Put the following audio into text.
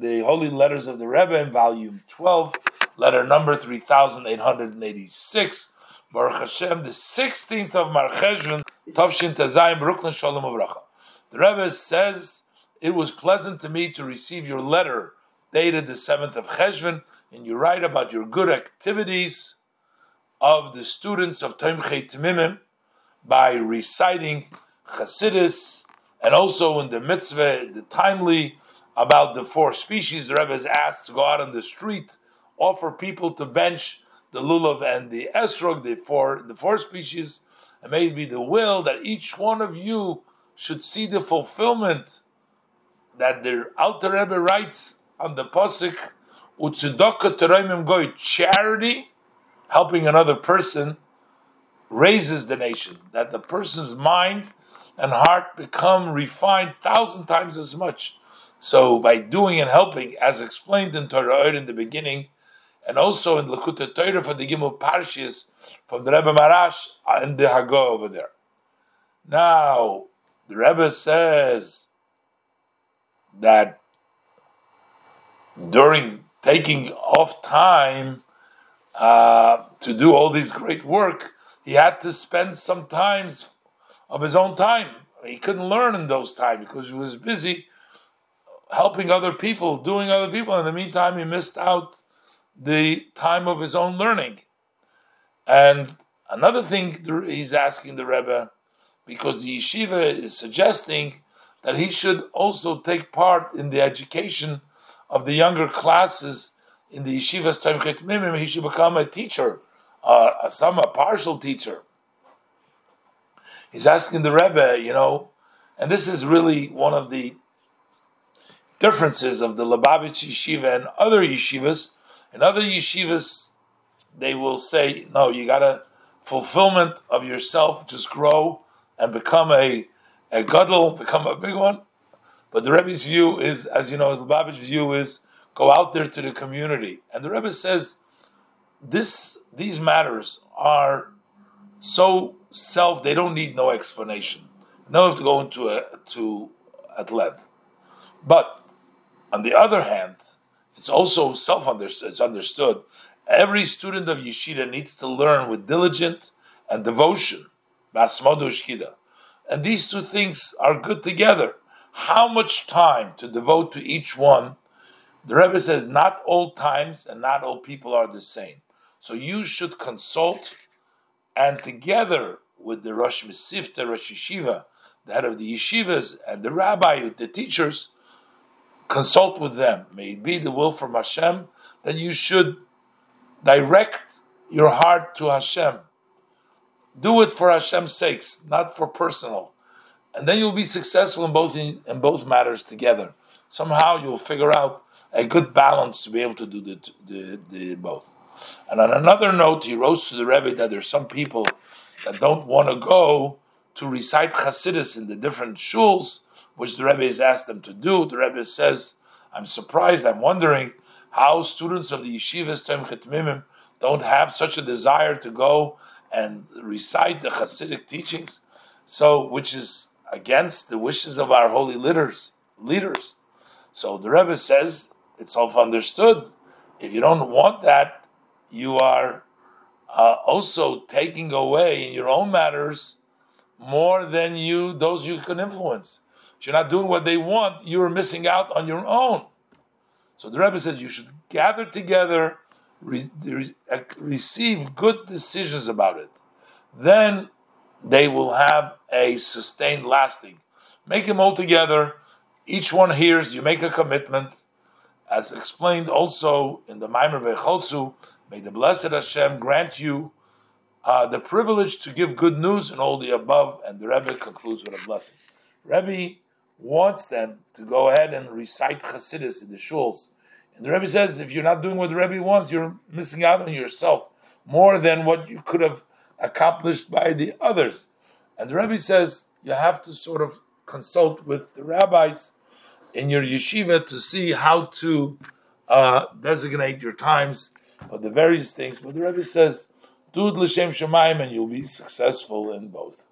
the Holy Letters of the Rebbe in volume 12, letter number 3886. Baruch Hashem, the 16th of Mar Cheshvan, Tavshin Tazayim, Brooklyn Shalom Avracha. The Rebbe says, It was pleasant to me to receive your letter dated the 7th of Cheshvan, and you write about your good activities of the students of Tomchei Temimim by reciting Chassidus and also in the mitzvah, the timely about the four species. The Rebbe is asked to go out on the street, offer people to bench the lulav and the esrog, the four the four species, and may it be the will that each one of you should see the fulfillment that the Alter Rebbe writes on the pasuk utzedakah teromem goy charity, helping another person raises the nation. That the person's mind and heart become refined thousand times as much so by doing and helping, as explained in Torah in the beginning, and also in Likkutei Torah for the Gimel Parshas from the Rebbe Maharash and the Hago over there. Now, the Rebbe says that during taking off time uh, to do all this great work, he had to spend some times of his own time. He couldn't learn in those times because he was busy helping other people, doing other people. In the meantime, he missed out the time of his own learning. And another thing he's asking the Rebbe, because the yeshiva is suggesting that he should also take part in the education of the younger classes in the yeshiva's Temimim. He should become a teacher, uh, some a partial teacher. He's asking the Rebbe, you know, and this is really one of the differences of the Lubavitch yeshiva and other yeshivas. In other yeshivas, they will say, no, you got to fulfillment of yourself, just grow and become a, a gadol, become a big one. But the Rebbe's view is, as you know, as Lubavitch's view is, go out there to the community. And the Rebbe says, this these matters are so self, they don't need no explanation. No have to go into a, to at length. But on the other hand, it's also self-understood. It's understood. Every student of yeshiva needs to learn with diligence and devotion. And these two things are good together. How much time to devote to each one? The Rebbe says not all times and not all people are the same. So you should consult and together with the Rosh Mesivta, Rosh Yeshiva, the head of the yeshivas, and the rabbi, the teachers, consult with them. May it be the will from Hashem that you should direct your heart to Hashem. Do it for Hashem's sakes, not for personal. And then you'll be successful in both in, in both matters together. Somehow you'll figure out a good balance to be able to do the, the, the both. And on another note, he wrote to the Rebbe that there's some people that don't want to go to recite Chassidus in the different shuls which the Rebbe has asked them to do. The Rebbe says, I'm surprised, I'm wondering how students of the yeshivas Tomchei don't have such a desire to go and recite the Hasidic teachings, so which is against the wishes of our holy leaders. Leaders. So the Rebbe says it's self-understood. If you don't want that, you are uh, also taking away in your own matters more than you those you can influence. If you're not doing what they want, you're missing out on your own. So the Rebbe said you should gather together, re- re- receive good decisions about it. Then they will have a sustained lasting. Make them all together. Each one hears, you make a commitment. As explained also in the Maimer Vecholzu, may the blessed Hashem grant you uh, the privilege to give good news and all the above. And the Rebbe concludes with a blessing. Rebbe wants them to go ahead and recite Chassidus in the shuls. And the Rebbe says, if you're not doing what the Rebbe wants, you're missing out on yourself more than what you could have accomplished by the others. And the Rebbe says you have to sort of consult with the rabbis in your yeshiva to see how to uh, designate your times for the various things. But the Rebbe says, do it l'shem shamayim, and you'll be successful in both.